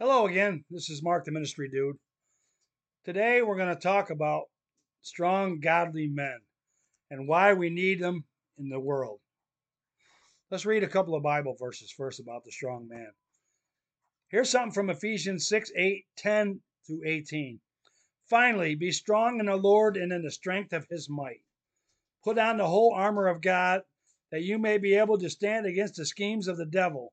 Hello again. This is Mark the Ministry Dude. Today we're going to talk about strong, godly men and why we need them in the world. Let's read a couple of Bible verses first about the strong man. Here's something from Ephesians 6 8, 10 through 18. Finally, be strong in the Lord and in the strength of his might. Put on the whole armor of God that you may be able to stand against the schemes of the devil.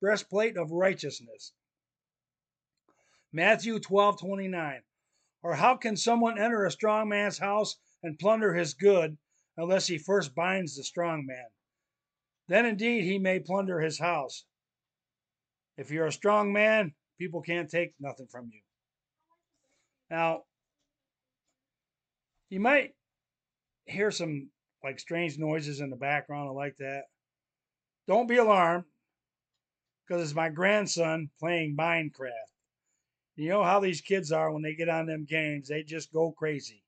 breastplate of righteousness. Matthew 12 29. Or how can someone enter a strong man's house and plunder his good unless he first binds the strong man? Then indeed he may plunder his house. If you're a strong man, people can't take nothing from you. Now, you might hear some like strange noises in the background like that. Don't be alarmed because it's my grandson playing Minecraft. You know how these kids are when they get on them games, they just go crazy.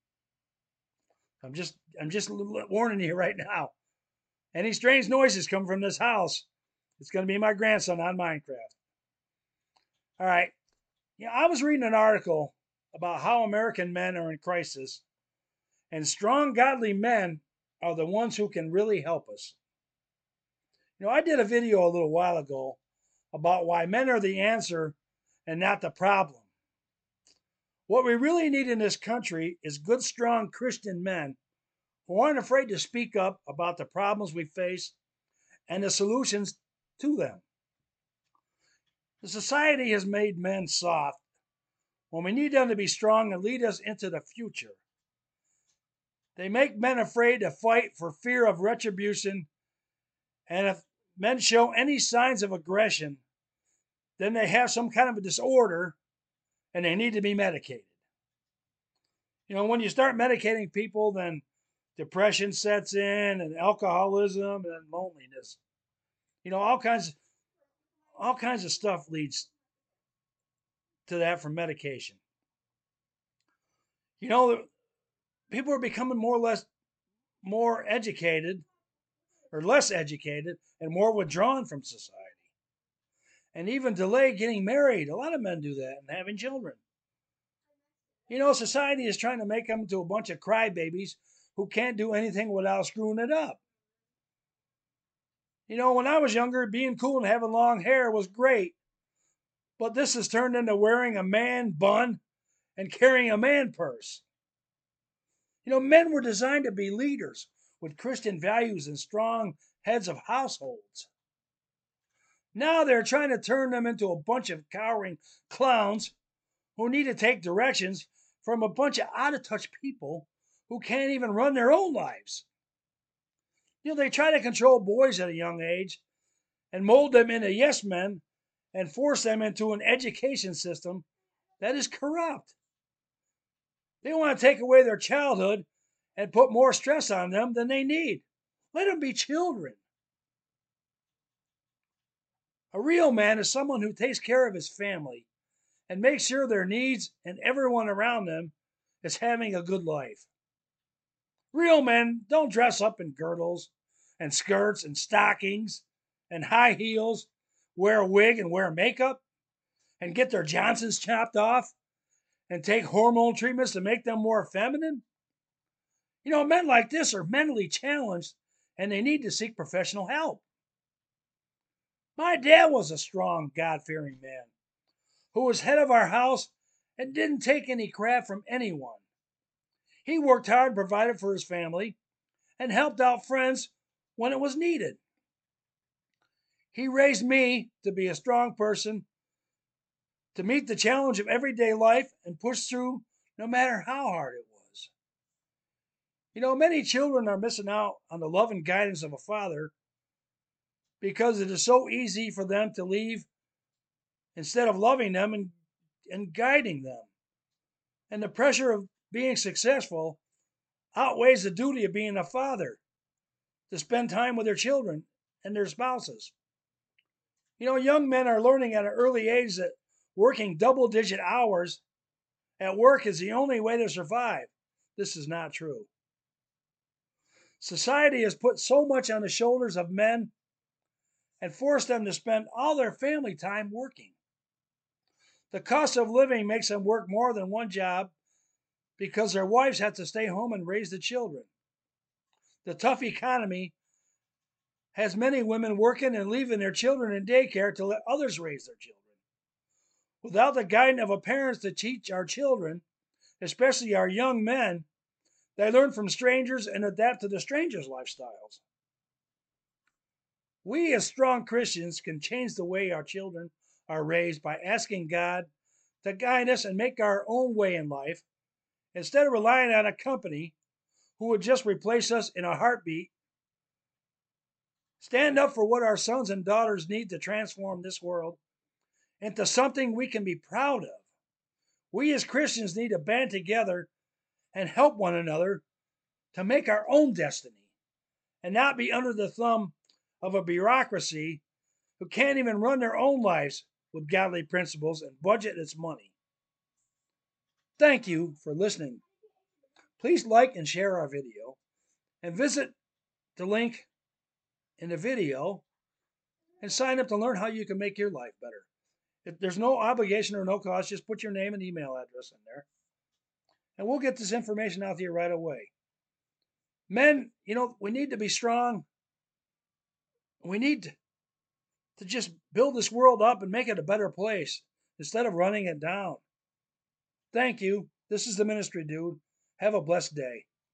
I'm just I'm just warning you right now. Any strange noises come from this house, it's going to be my grandson on Minecraft. All right. Yeah, I was reading an article about how American men are in crisis, and strong, godly men are the ones who can really help us. You know, I did a video a little while ago about why men are the answer and not the problem. What we really need in this country is good, strong Christian men who aren't afraid to speak up about the problems we face and the solutions to them. The society has made men soft when we need them to be strong and lead us into the future. They make men afraid to fight for fear of retribution, and if men show any signs of aggression, then they have some kind of a disorder and they need to be medicated. You know, when you start medicating people, then depression sets in and alcoholism and loneliness. You know, all kinds all kinds of stuff leads to that from medication. You know, people are becoming more or less more educated or less educated and more withdrawn from society. And even delay getting married. A lot of men do that and having children. You know, society is trying to make them into a bunch of crybabies who can't do anything without screwing it up. You know, when I was younger, being cool and having long hair was great. But this has turned into wearing a man bun and carrying a man purse. You know, men were designed to be leaders with Christian values and strong heads of households. Now they're trying to turn them into a bunch of cowering clowns who need to take directions from a bunch of out of touch people who can't even run their own lives. You know, they try to control boys at a young age and mold them into yes men and force them into an education system that is corrupt. They want to take away their childhood and put more stress on them than they need. Let them be children. A real man is someone who takes care of his family and makes sure their needs and everyone around them is having a good life. Real men don't dress up in girdles and skirts and stockings and high heels, wear a wig and wear makeup, and get their Johnsons chopped off and take hormone treatments to make them more feminine. You know, men like this are mentally challenged and they need to seek professional help. My dad was a strong, God fearing man who was head of our house and didn't take any crap from anyone. He worked hard, and provided for his family, and helped out friends when it was needed. He raised me to be a strong person, to meet the challenge of everyday life and push through no matter how hard it was. You know, many children are missing out on the love and guidance of a father because it is so easy for them to leave instead of loving them and, and guiding them. And the pressure of being successful outweighs the duty of being a father to spend time with their children and their spouses. You know, young men are learning at an early age that working double digit hours at work is the only way to survive. This is not true. Society has put so much on the shoulders of men and forced them to spend all their family time working. The cost of living makes them work more than one job because their wives have to stay home and raise the children. The tough economy has many women working and leaving their children in daycare to let others raise their children. Without the guidance of a parents to teach our children, especially our young men, they learn from strangers and adapt to the strangers' lifestyles. We as strong Christians can change the way our children are raised by asking God to guide us and make our own way in life instead of relying on a company who would just replace us in a heartbeat. Stand up for what our sons and daughters need to transform this world into something we can be proud of. We as Christians need to band together and help one another to make our own destiny and not be under the thumb of a bureaucracy who can't even run their own lives with godly principles and budget its money. Thank you for listening. Please like and share our video and visit the link in the video and sign up to learn how you can make your life better. There's no obligation or no cost. Just put your name and email address in there. And we'll get this information out to you right away. Men, you know, we need to be strong. We need to just build this world up and make it a better place instead of running it down. Thank you. This is the ministry, dude. Have a blessed day.